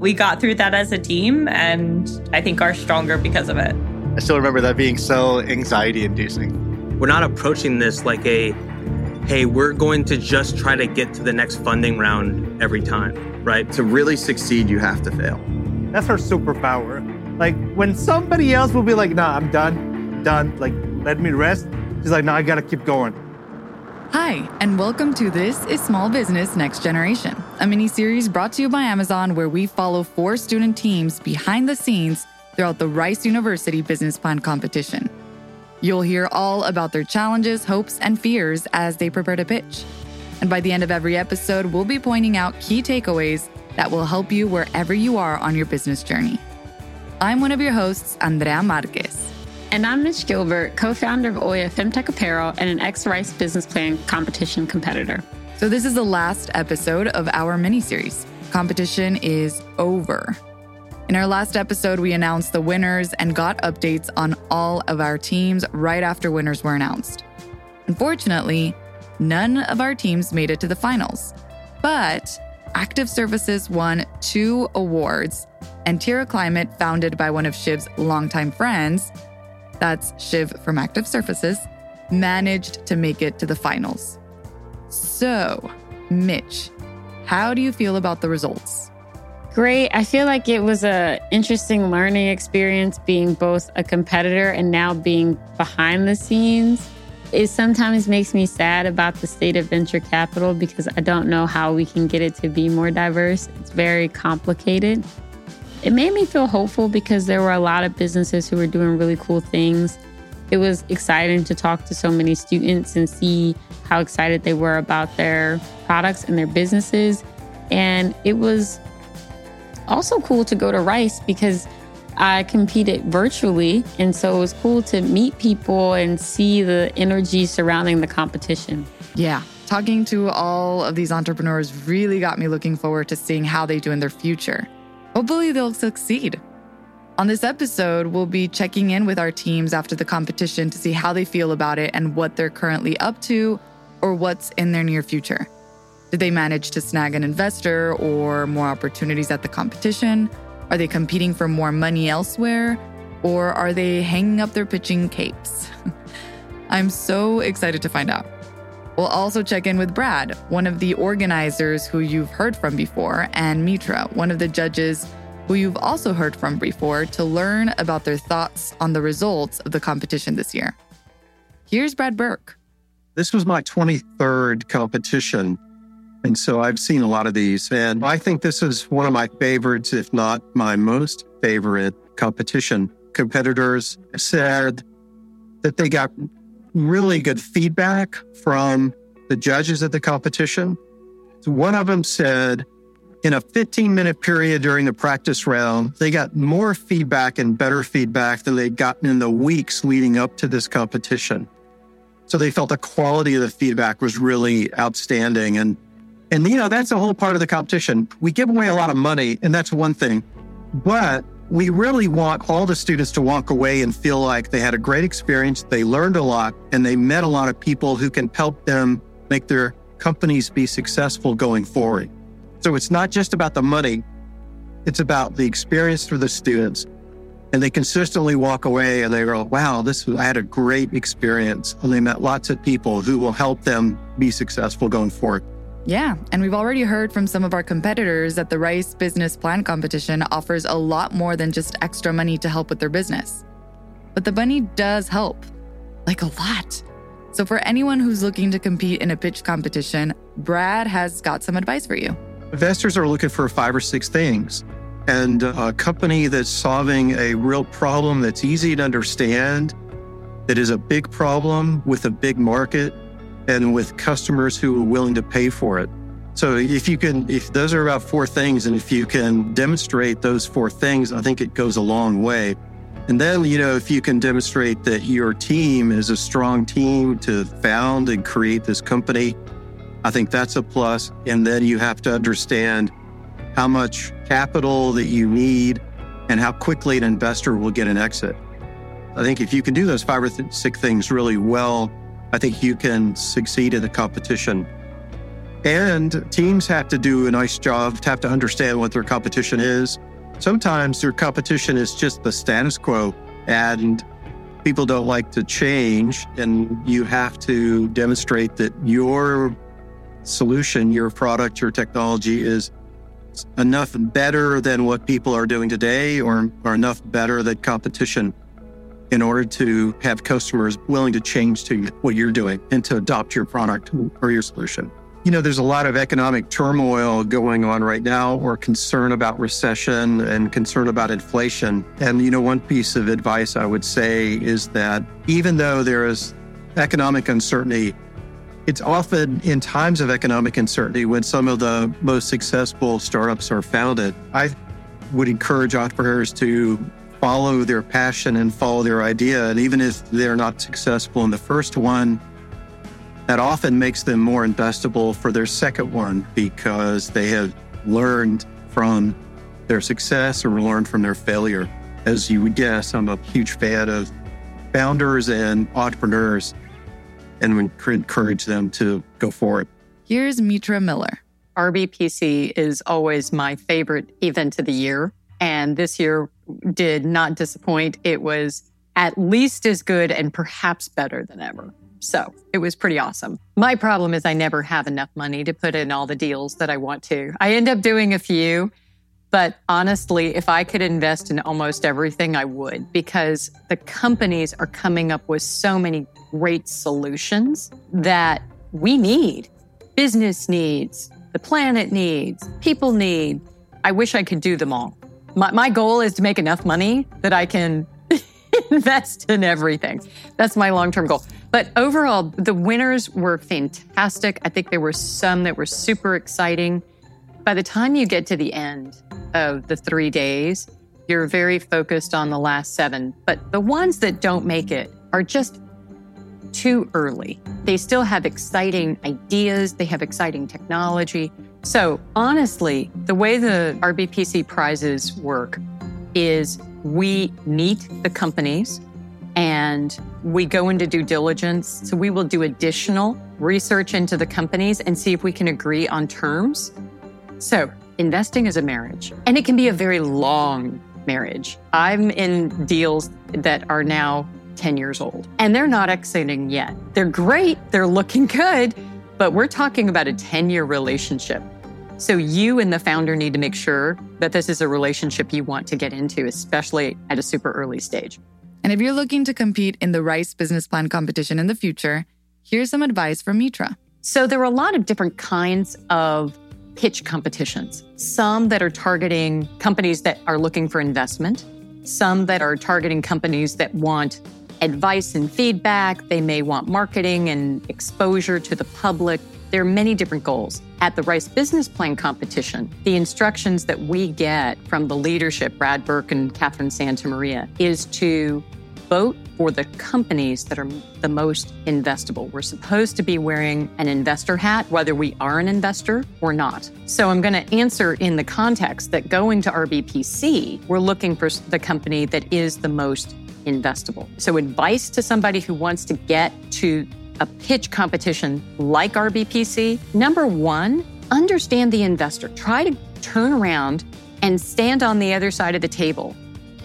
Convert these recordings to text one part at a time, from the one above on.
we got through that as a team and I think are stronger because of it. I still remember that being so anxiety inducing. We're not approaching this like a, hey, we're going to just try to get to the next funding round every time, right? To really succeed, you have to fail. That's her superpower. Like when somebody else will be like, nah, I'm done, done, like let me rest. She's like, no, I gotta keep going. Hi, and welcome to This is Small Business Next Generation, a mini series brought to you by Amazon where we follow four student teams behind the scenes throughout the Rice University Business Plan competition. You'll hear all about their challenges, hopes, and fears as they prepare to pitch. And by the end of every episode, we'll be pointing out key takeaways that will help you wherever you are on your business journey. I'm one of your hosts, Andrea Marquez. And I'm Mitch Gilbert, co founder of Oya Femtech Apparel and an ex Rice Business Plan competition competitor. So, this is the last episode of our mini series. Competition is over. In our last episode, we announced the winners and got updates on all of our teams right after winners were announced. Unfortunately, none of our teams made it to the finals. But Active Surfaces won two awards, and Tierra Climate, founded by one of Shiv's longtime friends, that's Shiv from Active Surfaces, managed to make it to the finals. So, Mitch, how do you feel about the results? Great. I feel like it was a interesting learning experience being both a competitor and now being behind the scenes. It sometimes makes me sad about the state of venture capital because I don't know how we can get it to be more diverse. It's very complicated. It made me feel hopeful because there were a lot of businesses who were doing really cool things. It was exciting to talk to so many students and see how excited they were about their products and their businesses. And it was also cool to go to Rice because I competed virtually. And so it was cool to meet people and see the energy surrounding the competition. Yeah. Talking to all of these entrepreneurs really got me looking forward to seeing how they do in their future. Hopefully, they'll succeed. On this episode, we'll be checking in with our teams after the competition to see how they feel about it and what they're currently up to or what's in their near future. Did they manage to snag an investor or more opportunities at the competition? Are they competing for more money elsewhere? Or are they hanging up their pitching capes? I'm so excited to find out. We'll also check in with Brad, one of the organizers who you've heard from before, and Mitra, one of the judges who you've also heard from before, to learn about their thoughts on the results of the competition this year. Here's Brad Burke. This was my 23rd competition. And so I've seen a lot of these. And I think this is one of my favorites, if not my most favorite competition. Competitors said that they got really good feedback from the judges at the competition. So one of them said, in a 15 minute period during the practice round, they got more feedback and better feedback than they'd gotten in the weeks leading up to this competition. So they felt the quality of the feedback was really outstanding. And, and, you know, that's a whole part of the competition. We give away a lot of money, and that's one thing. But we really want all the students to walk away and feel like they had a great experience, they learned a lot, and they met a lot of people who can help them make their companies be successful going forward. So it's not just about the money, it's about the experience for the students. And they consistently walk away and they go, wow, this I had a great experience. And they met lots of people who will help them be successful going forward. Yeah, and we've already heard from some of our competitors that the Rice Business Plan competition offers a lot more than just extra money to help with their business. But the money does help, like a lot. So, for anyone who's looking to compete in a pitch competition, Brad has got some advice for you. Investors are looking for five or six things. And uh, a company that's solving a real problem that's easy to understand, that is a big problem with a big market, and with customers who are willing to pay for it. So if you can, if those are about four things, and if you can demonstrate those four things, I think it goes a long way. And then, you know, if you can demonstrate that your team is a strong team to found and create this company, I think that's a plus. And then you have to understand how much capital that you need and how quickly an investor will get an exit. I think if you can do those five or six things really well, I think you can succeed in the competition. And teams have to do a nice job, have to understand what their competition is. Sometimes their competition is just the status quo and people don't like to change. And you have to demonstrate that your solution, your product, your technology is enough better than what people are doing today or, or enough better than competition in order to have customers willing to change to what you're doing and to adopt your product or your solution. You know, there's a lot of economic turmoil going on right now, or concern about recession and concern about inflation. And, you know, one piece of advice I would say is that even though there is economic uncertainty, it's often in times of economic uncertainty when some of the most successful startups are founded. I would encourage entrepreneurs to follow their passion and follow their idea. And even if they're not successful in the first one, that often makes them more investable for their second one because they have learned from their success or learned from their failure. As you would guess, I'm a huge fan of founders and entrepreneurs and would encourage them to go for it. Here's Mitra Miller. RBPC is always my favorite event of the year. And this year did not disappoint. It was at least as good and perhaps better than ever. So it was pretty awesome. My problem is I never have enough money to put in all the deals that I want to. I end up doing a few, but honestly, if I could invest in almost everything, I would because the companies are coming up with so many great solutions that we need. Business needs, the planet needs, people need. I wish I could do them all. My, my goal is to make enough money that I can invest in everything. That's my long term goal. But overall, the winners were fantastic. I think there were some that were super exciting. By the time you get to the end of the three days, you're very focused on the last seven. But the ones that don't make it are just too early. They still have exciting ideas, they have exciting technology. So, honestly, the way the RBPC prizes work is we meet the companies and we go into due diligence. So we will do additional research into the companies and see if we can agree on terms. So investing is a marriage, and it can be a very long marriage. I'm in deals that are now 10 years old, and they're not exiting yet. They're great, they're looking good, but we're talking about a 10 year relationship. So you and the founder need to make sure that this is a relationship you want to get into, especially at a super early stage. And if you're looking to compete in the Rice Business Plan competition in the future, here's some advice from Mitra. So there are a lot of different kinds of pitch competitions. Some that are targeting companies that are looking for investment, some that are targeting companies that want advice and feedback. They may want marketing and exposure to the public. There are many different goals. At the Rice Business Plan competition, the instructions that we get from the leadership, Brad Burke and Catherine Santamaria, is to vote for the companies that are the most investable. We're supposed to be wearing an investor hat, whether we are an investor or not. So I'm going to answer in the context that going to RBPC, we're looking for the company that is the most investable. So advice to somebody who wants to get to a pitch competition like RBPC, number one, understand the investor. Try to turn around and stand on the other side of the table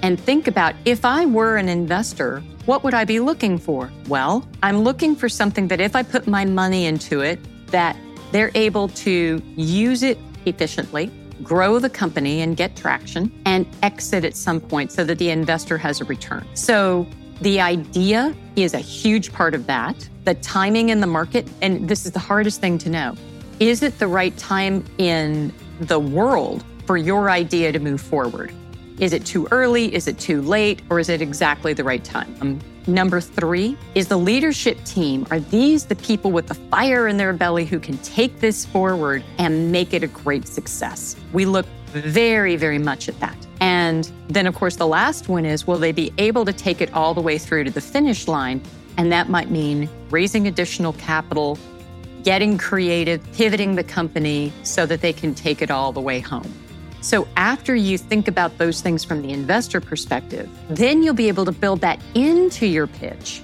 and think about if I were an investor, what would I be looking for? Well, I'm looking for something that if I put my money into it, that they're able to use it efficiently, grow the company and get traction, and exit at some point so that the investor has a return. So the idea is a huge part of that. The timing in the market, and this is the hardest thing to know. Is it the right time in the world for your idea to move forward? Is it too early? Is it too late? Or is it exactly the right time? Um, number three is the leadership team. Are these the people with the fire in their belly who can take this forward and make it a great success? We look very, very much at that. And then, of course, the last one is will they be able to take it all the way through to the finish line? And that might mean raising additional capital, getting creative, pivoting the company so that they can take it all the way home. So, after you think about those things from the investor perspective, then you'll be able to build that into your pitch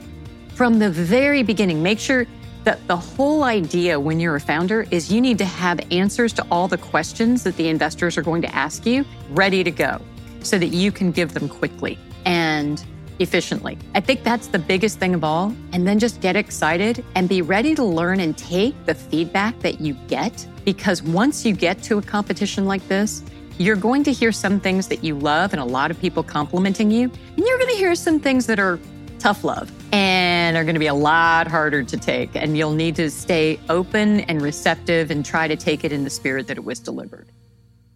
from the very beginning. Make sure that the whole idea when you're a founder is you need to have answers to all the questions that the investors are going to ask you ready to go so that you can give them quickly and efficiently. I think that's the biggest thing of all. And then just get excited and be ready to learn and take the feedback that you get. Because once you get to a competition like this, you're going to hear some things that you love and a lot of people complimenting you. And you're going to hear some things that are tough love and are going to be a lot harder to take. And you'll need to stay open and receptive and try to take it in the spirit that it was delivered.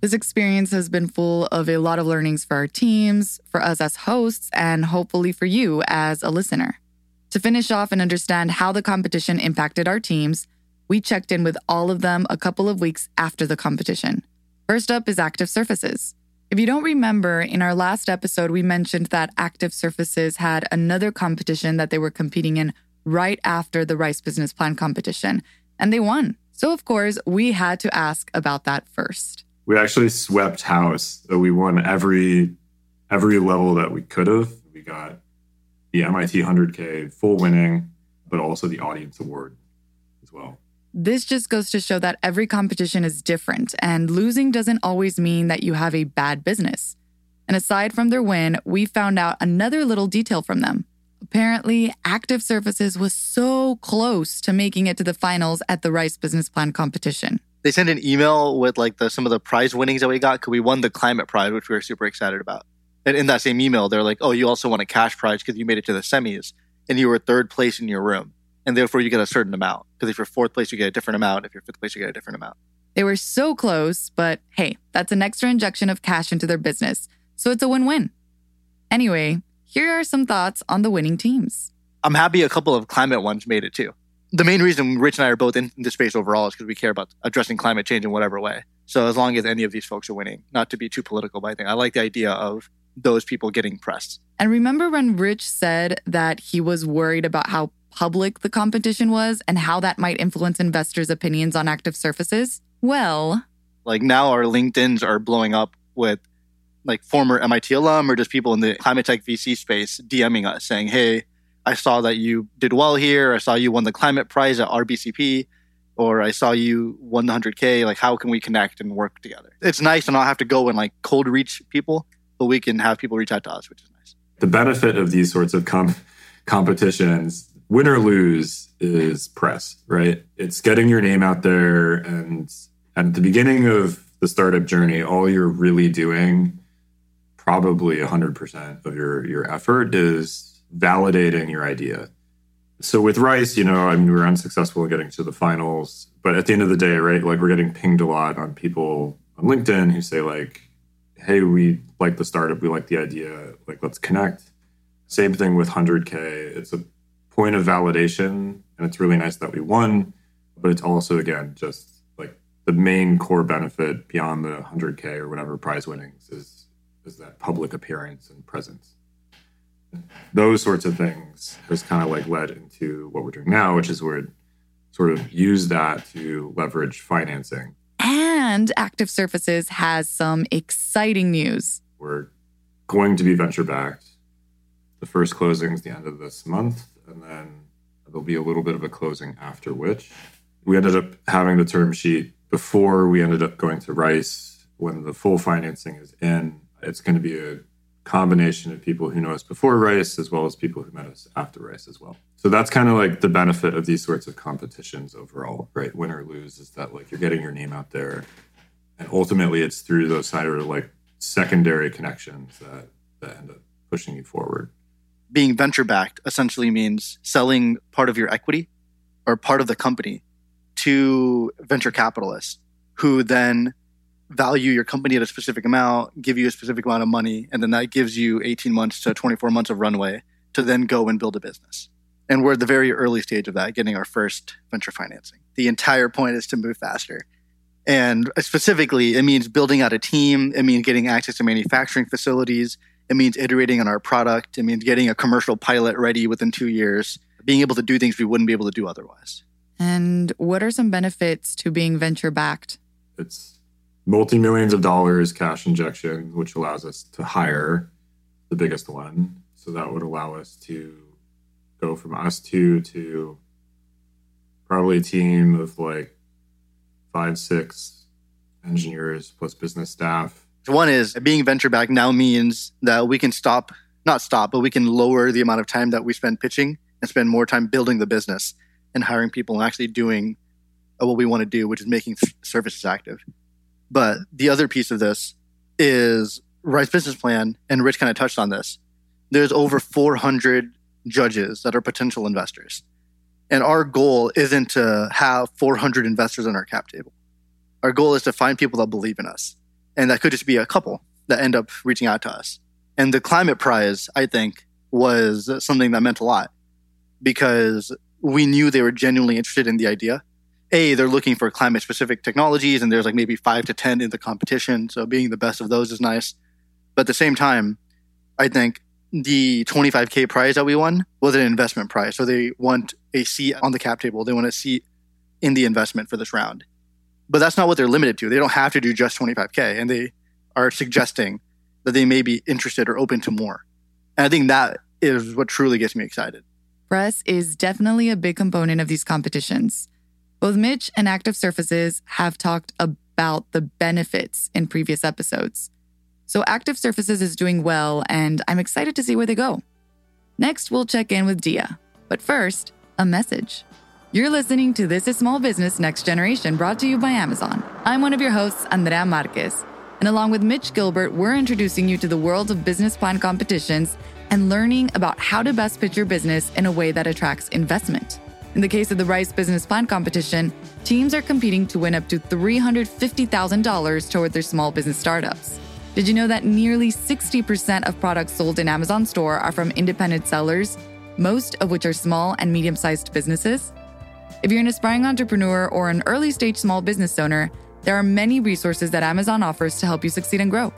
This experience has been full of a lot of learnings for our teams, for us as hosts, and hopefully for you as a listener. To finish off and understand how the competition impacted our teams, we checked in with all of them a couple of weeks after the competition. First up is Active Surfaces. If you don't remember, in our last episode, we mentioned that Active Surfaces had another competition that they were competing in right after the Rice Business Plan competition, and they won. So, of course, we had to ask about that first. We actually swept house. So we won every every level that we could have. We got the MIT 100K full winning, but also the audience award as well. This just goes to show that every competition is different, and losing doesn't always mean that you have a bad business. And aside from their win, we found out another little detail from them. Apparently, Active Surfaces was so close to making it to the finals at the Rice Business Plan competition. They sent an email with like the some of the prize winnings that we got because we won the climate prize, which we were super excited about. And in that same email, they're like, "Oh, you also won a cash prize because you made it to the semis and you were third place in your room." and therefore you get a certain amount. Because if you're fourth place, you get a different amount. If you're fifth place, you get a different amount. They were so close, but hey, that's an extra injection of cash into their business. So it's a win win. Anyway, here are some thoughts on the winning teams. I'm happy a couple of climate ones made it too. The main reason Rich and I are both in this space overall is because we care about addressing climate change in whatever way. So as long as any of these folks are winning, not to be too political, but I think I like the idea of those people getting pressed. And remember when Rich said that he was worried about how public the competition was and how that might influence investors' opinions on active surfaces? Well, like now our LinkedIn's are blowing up with like former MIT alum or just people in the climate tech VC space DMing us saying, Hey, I saw that you did well here. I saw you won the climate prize at RBCP, or I saw you won the 100K. Like, how can we connect and work together? It's nice to not have to go and like cold reach people, but we can have people reach out to us, which is nice. The benefit of these sorts of com- competitions win or lose is press, right? It's getting your name out there. And at the beginning of the startup journey, all you're really doing, probably 100% of your, your effort, is validating your idea. So with Rice, you know, I mean, we were unsuccessful in getting to the finals. But at the end of the day, right, like we're getting pinged a lot on people on LinkedIn who say, like, hey, we like the startup, we like the idea, like, let's connect. Same thing with 100K. It's a point of validation. And it's really nice that we won. But it's also, again, just like the main core benefit beyond the 100K or whatever prize winnings is, is that public appearance and presence. Those sorts of things has kind of like led into what we're doing now, which is we're sort of use that to leverage financing. And Active Surfaces has some exciting news. We're going to be venture backed. The first closing is the end of this month and then there'll be a little bit of a closing after which we ended up having the term sheet before we ended up going to Rice. When the full financing is in, it's going to be a combination of people who know us before Rice as well as people who met us after Rice as well. So that's kind of like the benefit of these sorts of competitions overall, right? Win or lose is that like you're getting your name out there. And ultimately it's through those side of like secondary connections that, that end up pushing you forward being venture backed essentially means selling part of your equity or part of the company to venture capitalists who then value your company at a specific amount, give you a specific amount of money, and then that gives you 18 months to 24 months of runway to then go and build a business. And we're at the very early stage of that, getting our first venture financing. The entire point is to move faster. And specifically, it means building out a team, it means getting access to manufacturing facilities, it means iterating on our product. It means getting a commercial pilot ready within two years, being able to do things we wouldn't be able to do otherwise. And what are some benefits to being venture backed? It's multi millions of dollars cash injection, which allows us to hire the biggest one. So that would allow us to go from us two to probably a team of like five, six engineers plus business staff. One is being venture backed now means that we can stop, not stop, but we can lower the amount of time that we spend pitching and spend more time building the business and hiring people and actually doing uh, what we want to do, which is making services active. But the other piece of this is Rice business plan, and Rich kind of touched on this. There's over 400 judges that are potential investors. And our goal isn't to have 400 investors on our cap table. Our goal is to find people that believe in us. And that could just be a couple that end up reaching out to us. And the climate prize, I think, was something that meant a lot because we knew they were genuinely interested in the idea. A, they're looking for climate specific technologies, and there's like maybe five to 10 in the competition. So being the best of those is nice. But at the same time, I think the 25K prize that we won was an investment prize. So they want a seat on the cap table, they want a seat in the investment for this round. But that's not what they're limited to. They don't have to do just 25K, and they are suggesting that they may be interested or open to more. And I think that is what truly gets me excited. Press is definitely a big component of these competitions. Both Mitch and Active Surfaces have talked about the benefits in previous episodes. So Active Surfaces is doing well, and I'm excited to see where they go. Next, we'll check in with Dia. But first, a message. You're listening to This is Small Business Next Generation brought to you by Amazon. I'm one of your hosts, Andrea Marquez. And along with Mitch Gilbert, we're introducing you to the world of business plan competitions and learning about how to best pitch your business in a way that attracts investment. In the case of the Rice Business Plan competition, teams are competing to win up to $350,000 toward their small business startups. Did you know that nearly 60% of products sold in Amazon store are from independent sellers, most of which are small and medium sized businesses? If you're an aspiring entrepreneur or an early stage small business owner, there are many resources that Amazon offers to help you succeed and grow.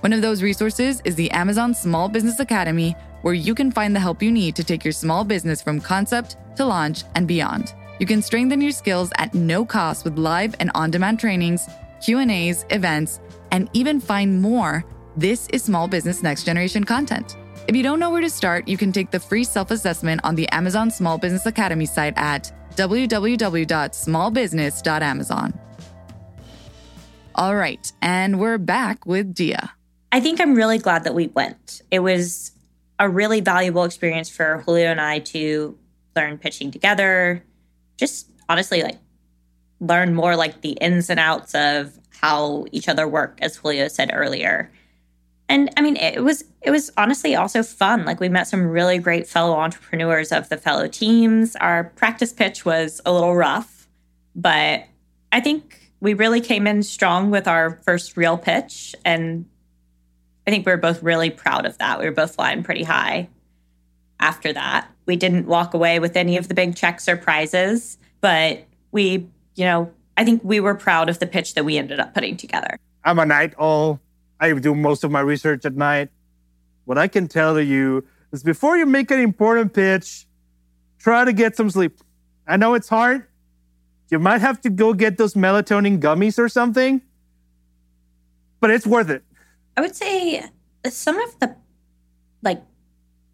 One of those resources is the Amazon Small Business Academy, where you can find the help you need to take your small business from concept to launch and beyond. You can strengthen your skills at no cost with live and on-demand trainings, Q&As, events, and even find more This is Small Business Next Generation content. If you don't know where to start, you can take the free self-assessment on the Amazon Small Business Academy site at www.smallbusiness.amazon. All right, and we're back with Dia. I think I'm really glad that we went. It was a really valuable experience for Julio and I to learn pitching together. Just honestly, like learn more like the ins and outs of how each other work, as Julio said earlier. And I mean, it was it was honestly also fun. Like we met some really great fellow entrepreneurs of the fellow teams. Our practice pitch was a little rough, but I think we really came in strong with our first real pitch and I think we were both really proud of that. We were both flying pretty high after that. We didn't walk away with any of the big checks or prizes, but we, you know, I think we were proud of the pitch that we ended up putting together. I'm a night owl. I do most of my research at night. What I can tell you is before you make an important pitch, try to get some sleep. I know it's hard. You might have to go get those melatonin gummies or something, but it's worth it. I would say some of the like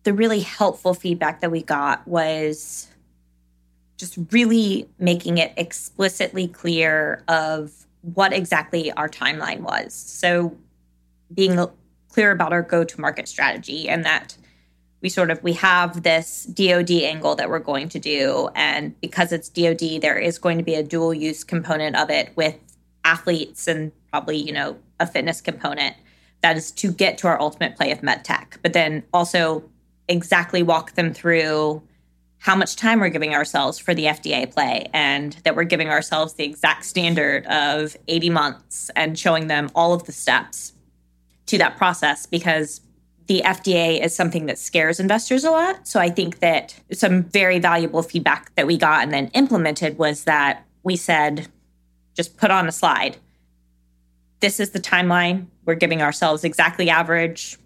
the really helpful feedback that we got was just really making it explicitly clear of what exactly our timeline was. So being clear about our go to market strategy and that we sort of we have this DoD angle that we're going to do. And because it's DoD there is going to be a dual use component of it with athletes and probably, you know, a fitness component that is to get to our ultimate play of medtech, but then also exactly walk them through how much time we're giving ourselves for the FDA play and that we're giving ourselves the exact standard of 80 months and showing them all of the steps to that process because the FDA is something that scares investors a lot. So I think that some very valuable feedback that we got and then implemented was that we said, just put on a slide. This is the timeline. We're giving ourselves exactly average.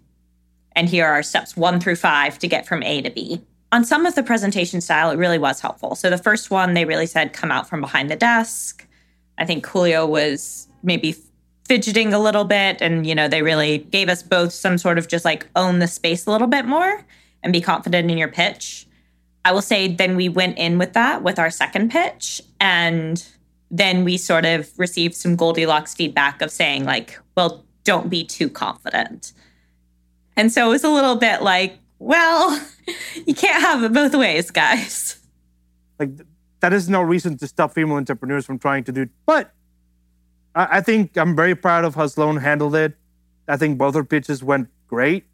And here are steps one through five to get from A to B. On some of the presentation style, it really was helpful. So the first one, they really said, come out from behind the desk. I think Julio was maybe fidgeting a little bit. And, you know, they really gave us both some sort of just like own the space a little bit more and be confident in your pitch. I will say then we went in with that with our second pitch and then we sort of received some Goldilocks feedback of saying like, well, don't be too confident. And so it was a little bit like, well, you can't have it both ways, guys. Like that is no reason to stop female entrepreneurs from trying to do. But I, I think I'm very proud of how Sloan handled it. I think both her pitches went great,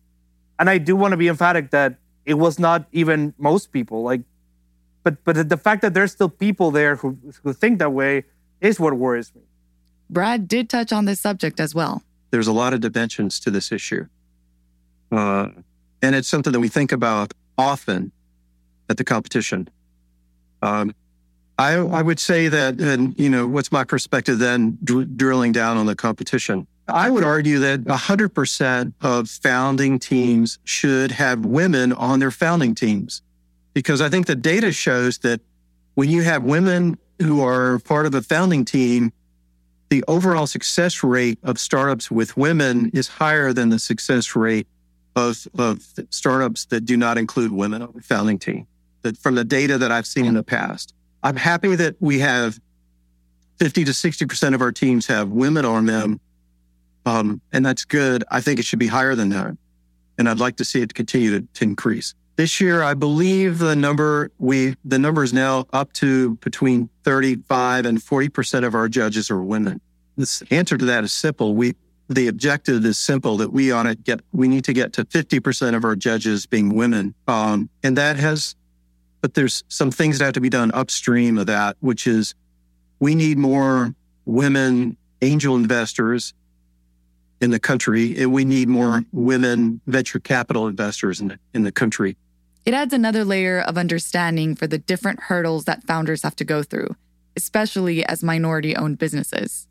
and I do want to be emphatic that it was not even most people. Like, but but the fact that there's still people there who who think that way is what worries me. Brad did touch on this subject as well. There's a lot of dimensions to this issue. Uh, and it's something that we think about often at the competition. Um, I, I would say that, and you know, what's my perspective then, dr- drilling down on the competition? I would argue that 100% of founding teams should have women on their founding teams because I think the data shows that when you have women who are part of a founding team, the overall success rate of startups with women is higher than the success rate of, of startups that do not include women on the founding team. That from the data that I've seen in the past, I'm happy that we have 50 to 60% of our teams have women on them. Um, and that's good. I think it should be higher than that. And I'd like to see it continue to, to increase. This year, I believe the number we the number is now up to between 35 and 40 percent of our judges are women. The answer to that is simple. We the objective is simple that we ought to get we need to get to 50 percent of our judges being women, um, and that has. But there's some things that have to be done upstream of that, which is we need more women angel investors in the country, and we need more women venture capital investors in the, in the country. It adds another layer of understanding for the different hurdles that founders have to go through, especially as minority owned businesses.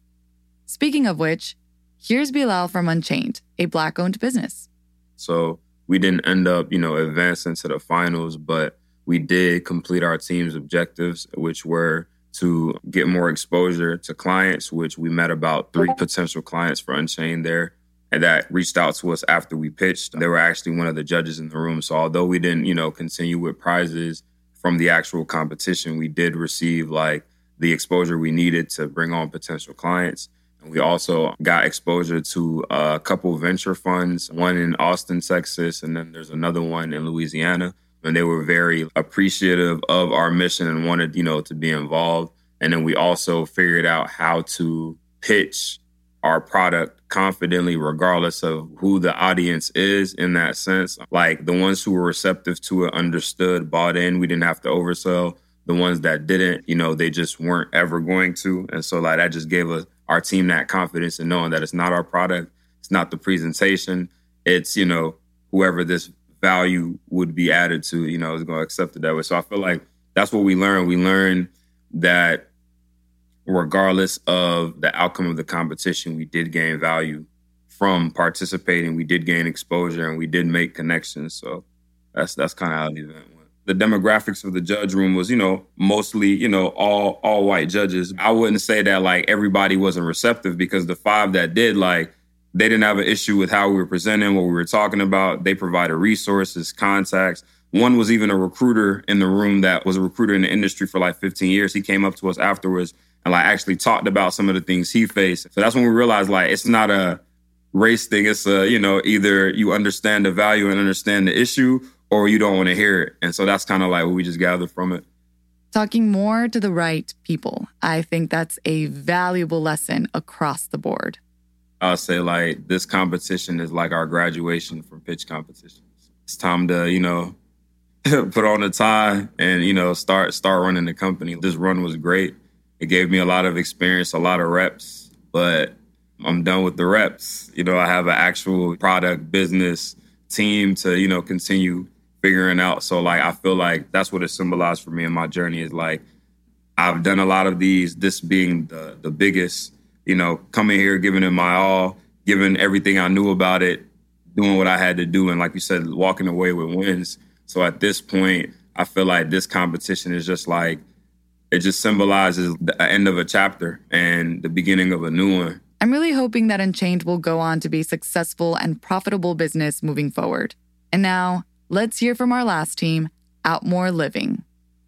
Speaking of which, here's Bilal from Unchained, a Black owned business. So we didn't end up, you know, advancing to the finals, but we did complete our team's objectives, which were to get more exposure to clients, which we met about three potential clients for Unchained there and that reached out to us after we pitched. They were actually one of the judges in the room. So although we didn't, you know, continue with prizes from the actual competition, we did receive like the exposure we needed to bring on potential clients. And we also got exposure to a couple venture funds, one in Austin, Texas, and then there's another one in Louisiana. And they were very appreciative of our mission and wanted, you know, to be involved. And then we also figured out how to pitch our product confidently, regardless of who the audience is in that sense. Like the ones who were receptive to it understood, bought in. We didn't have to oversell. The ones that didn't, you know, they just weren't ever going to. And so like that just gave us our team that confidence in knowing that it's not our product, it's not the presentation, it's, you know, whoever this value would be added to, you know, is going to accept it that way. So I feel like that's what we learned. We learned that regardless of the outcome of the competition, we did gain value from participating. We did gain exposure and we did make connections. So that's that's kind of how the event went. The demographics of the judge room was, you know, mostly, you know, all all white judges. I wouldn't say that like everybody wasn't receptive because the five that did, like, they didn't have an issue with how we were presenting, what we were talking about. They provided resources, contacts. One was even a recruiter in the room that was a recruiter in the industry for like 15 years. He came up to us afterwards and like actually talked about some of the things he faced. So that's when we realized like it's not a race thing. It's a, you know, either you understand the value and understand the issue or you don't want to hear it. And so that's kind of like what we just gathered from it. Talking more to the right people. I think that's a valuable lesson across the board. I'll say like this competition is like our graduation from pitch competitions. It's time to, you know, put on a tie and, you know, start start running the company. This run was great it gave me a lot of experience, a lot of reps, but I'm done with the reps. You know, I have an actual product business team to, you know, continue figuring out. So like I feel like that's what it symbolized for me in my journey is like I've done a lot of these, this being the the biggest, you know, coming here, giving it my all, giving everything I knew about it, doing what I had to do, and like you said, walking away with wins. So at this point, I feel like this competition is just like it just symbolizes the end of a chapter and the beginning of a new one. I'm really hoping that Unchained will go on to be successful and profitable business moving forward. And now, let's hear from our last team, Outmore Living.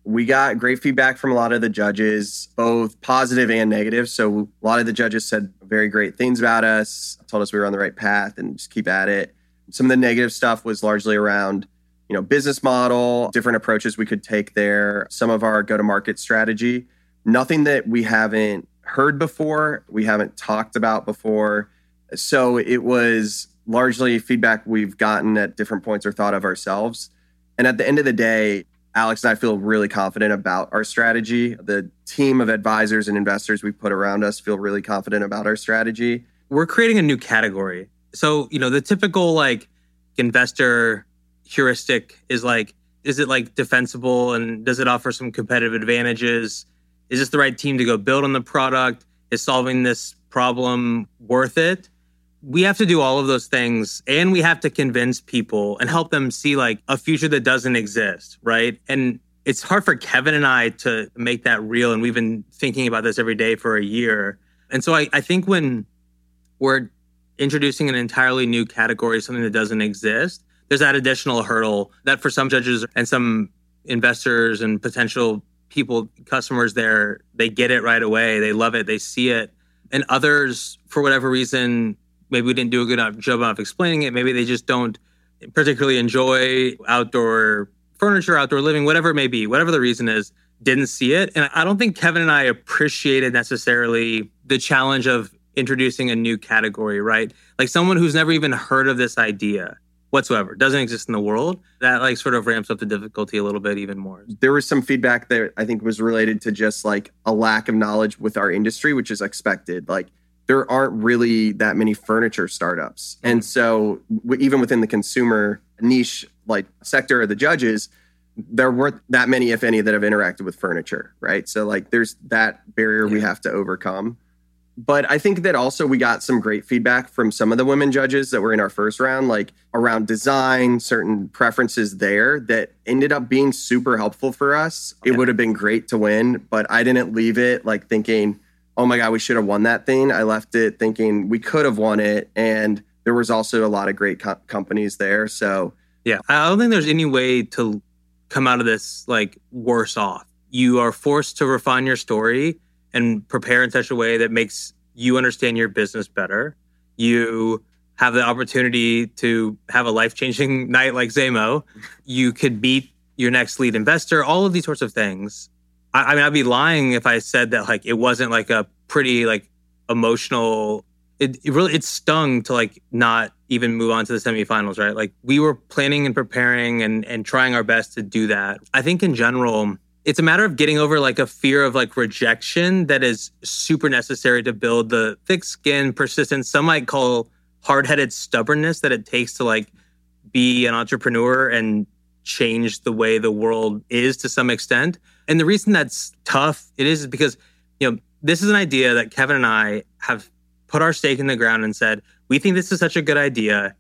We got great feedback from a lot of the judges, both positive and negative. So a lot of the judges said very great things about us, told us we were on the right path and just keep at it. Some of the negative stuff was largely around, you know, business model, different approaches we could take there, some of our go-to-market strategy. Nothing that we haven't heard before, we haven't talked about before. So it was largely feedback we've gotten at different points or thought of ourselves. And at the end of the day, Alex and I feel really confident about our strategy. The team of advisors and investors we put around us feel really confident about our strategy. We're creating a new category. So, you know, the typical like investor heuristic is like, is it like defensible and does it offer some competitive advantages? Is this the right team to go build on the product? Is solving this problem worth it? We have to do all of those things and we have to convince people and help them see like a future that doesn't exist right? And it's hard for kevin and i to make that real and we've been thinking about this every day for a year. And so i, I think when we're introducing an entirely new category something that doesn't exist there's that additional hurdle that for some judges and some investors and potential people customers there they get it right away. They love it. They see it. And others for whatever reason maybe we didn't do a good enough job of explaining it. Maybe they just don't particularly enjoy outdoor furniture, outdoor living, whatever it may be, whatever the reason is, didn't see it. And I don't think Kevin and I appreciated necessarily the challenge of introducing a new category, right? Like someone who's never even heard of this idea whatsoever doesn't exist in the world that like sort of ramps up the difficulty a little bit even more there was some feedback that i think was related to just like a lack of knowledge with our industry which is expected like there aren't really that many furniture startups. And mm. so w- even within the consumer niche like sector of the judges, there weren't that many, if any, that have interacted with furniture, right? So like there's that barrier yeah. we have to overcome. But I think that also we got some great feedback from some of the women judges that were in our first round, like around design, certain preferences there that ended up being super helpful for us. It would have been great to win, but I didn't leave it like thinking, oh my God, we should have won that thing. I left it thinking we could have won it. And there was also a lot of great co- companies there. So, yeah, I don't think there's any way to come out of this like worse off. You are forced to refine your story and prepare in such a way that makes you understand your business better. You have the opportunity to have a life changing night like Zamo. You could beat your next lead investor, all of these sorts of things. I, I mean, I'd be lying if I said that like it wasn't like a pretty like emotional. It, it really it stung to like not even move on to the semifinals, right? Like we were planning and preparing and and trying our best to do that. I think in general, it's a matter of getting over like a fear of like rejection that is super necessary to build the thick skin, persistence. Some might call hard-headed stubbornness that it takes to like be an entrepreneur and change the way the world is to some extent. And the reason that's tough, it is because, you know, this is an idea that Kevin and I have put our stake in the ground and said, we think this is such a good idea.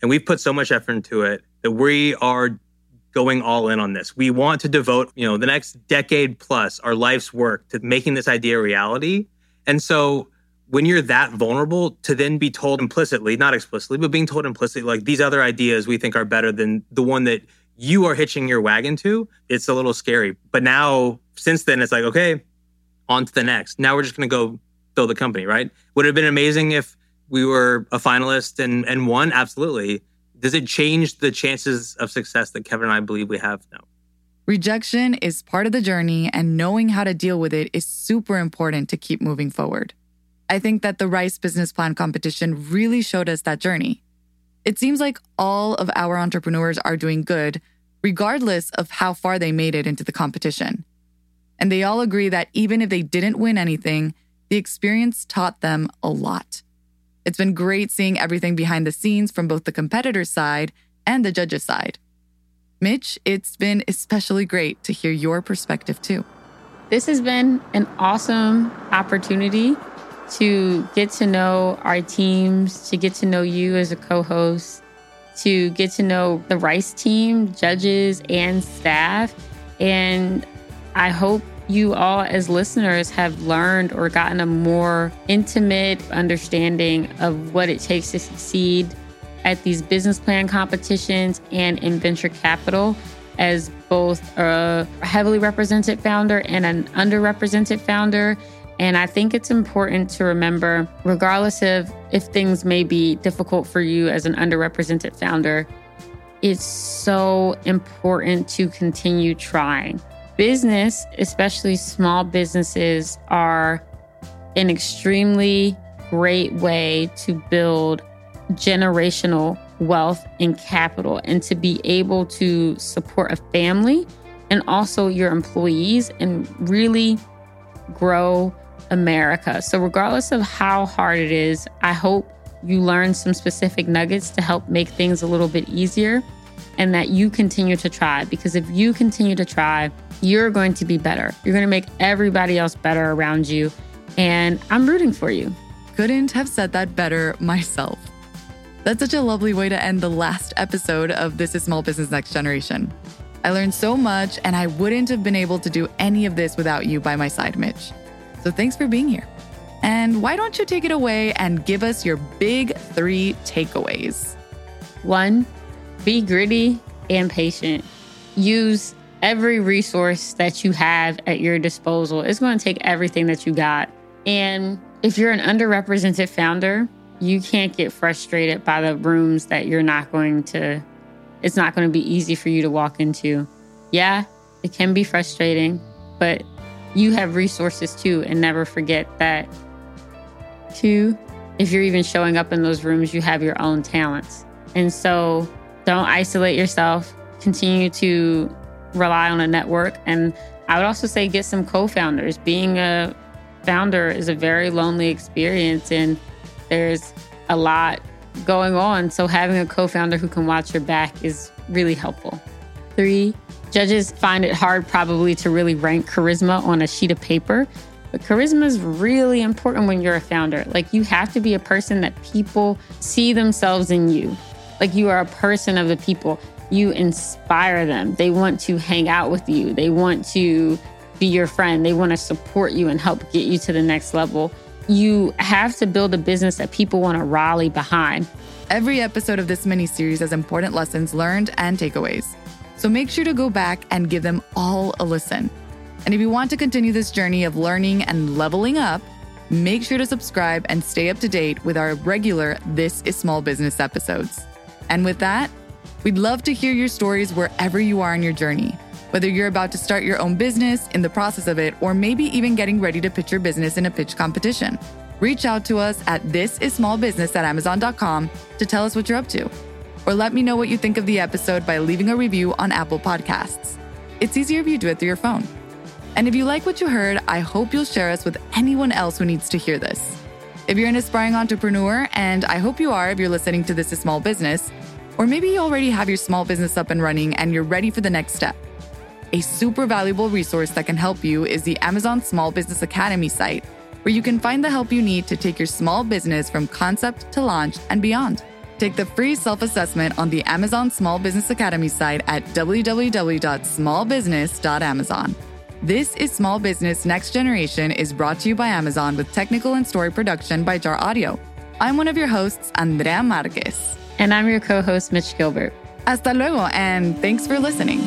And we've put so much effort into it that we are going all in on this. We want to devote, you know, the next decade plus our life's work to making this idea a reality. And so when you're that vulnerable to then be told implicitly, not explicitly, but being told implicitly, like these other ideas we think are better than the one that you are hitching your wagon to, it's a little scary. But now, since then, it's like, okay, on to the next. Now we're just going to go build the company, right? Would it have been amazing if we were a finalist and, and won? Absolutely. Does it change the chances of success that Kevin and I believe we have? No. Rejection is part of the journey, and knowing how to deal with it is super important to keep moving forward. I think that the Rice Business Plan competition really showed us that journey. It seems like all of our entrepreneurs are doing good, regardless of how far they made it into the competition. And they all agree that even if they didn't win anything, the experience taught them a lot. It's been great seeing everything behind the scenes from both the competitor's side and the judge's side. Mitch, it's been especially great to hear your perspective too. This has been an awesome opportunity to get to know our teams, to get to know you as a co host, to get to know the Rice team, judges, and staff. And I hope you all, as listeners, have learned or gotten a more intimate understanding of what it takes to succeed at these business plan competitions and in venture capital. as both a heavily represented founder and an underrepresented founder. And I think it's important to remember, regardless of if things may be difficult for you as an underrepresented founder, it's so important to continue trying. Business, especially small businesses, are an extremely great way to build generational wealth and capital and to be able to support a family and also your employees and really grow America. So, regardless of how hard it is, I hope you learn some specific nuggets to help make things a little bit easier and that you continue to try. Because if you continue to try, you're going to be better. You're going to make everybody else better around you. And I'm rooting for you. Couldn't have said that better myself. That's such a lovely way to end the last episode of This is Small Business Next Generation. I learned so much, and I wouldn't have been able to do any of this without you by my side, Mitch. So thanks for being here. And why don't you take it away and give us your big three takeaways? One, be gritty and patient. Use every resource that you have at your disposal. It's going to take everything that you got. And if you're an underrepresented founder, you can't get frustrated by the rooms that you're not going to, it's not going to be easy for you to walk into. Yeah, it can be frustrating, but you have resources too. And never forget that, two, if you're even showing up in those rooms, you have your own talents. And so don't isolate yourself. Continue to rely on a network. And I would also say get some co founders. Being a founder is a very lonely experience, and there's a lot going on. So having a co founder who can watch your back is really helpful. Three, judges find it hard probably to really rank charisma on a sheet of paper. But charisma is really important when you're a founder. Like, you have to be a person that people see themselves in you. Like, you are a person of the people. You inspire them. They want to hang out with you. They want to be your friend. They want to support you and help get you to the next level. You have to build a business that people want to rally behind. Every episode of this mini series has important lessons learned and takeaways. So make sure to go back and give them all a listen. And if you want to continue this journey of learning and leveling up, make sure to subscribe and stay up to date with our regular This is Small Business episodes. And with that, we'd love to hear your stories wherever you are in your journey. Whether you're about to start your own business, in the process of it, or maybe even getting ready to pitch your business in a pitch competition, reach out to us at thisissmallbusiness at amazon.com to tell us what you're up to. Or let me know what you think of the episode by leaving a review on Apple Podcasts. It's easier if you do it through your phone. And if you like what you heard, I hope you'll share us with anyone else who needs to hear this. If you're an aspiring entrepreneur, and I hope you are if you're listening to This is Small Business, or maybe you already have your small business up and running and you're ready for the next step. A super valuable resource that can help you is the Amazon Small Business Academy site, where you can find the help you need to take your small business from concept to launch and beyond. Take the free self assessment on the Amazon Small Business Academy site at www.smallbusiness.amazon. This is Small Business Next Generation is brought to you by Amazon with technical and story production by Jar Audio. I'm one of your hosts, Andrea Marquez. And I'm your co host, Mitch Gilbert. Hasta luego, and thanks for listening.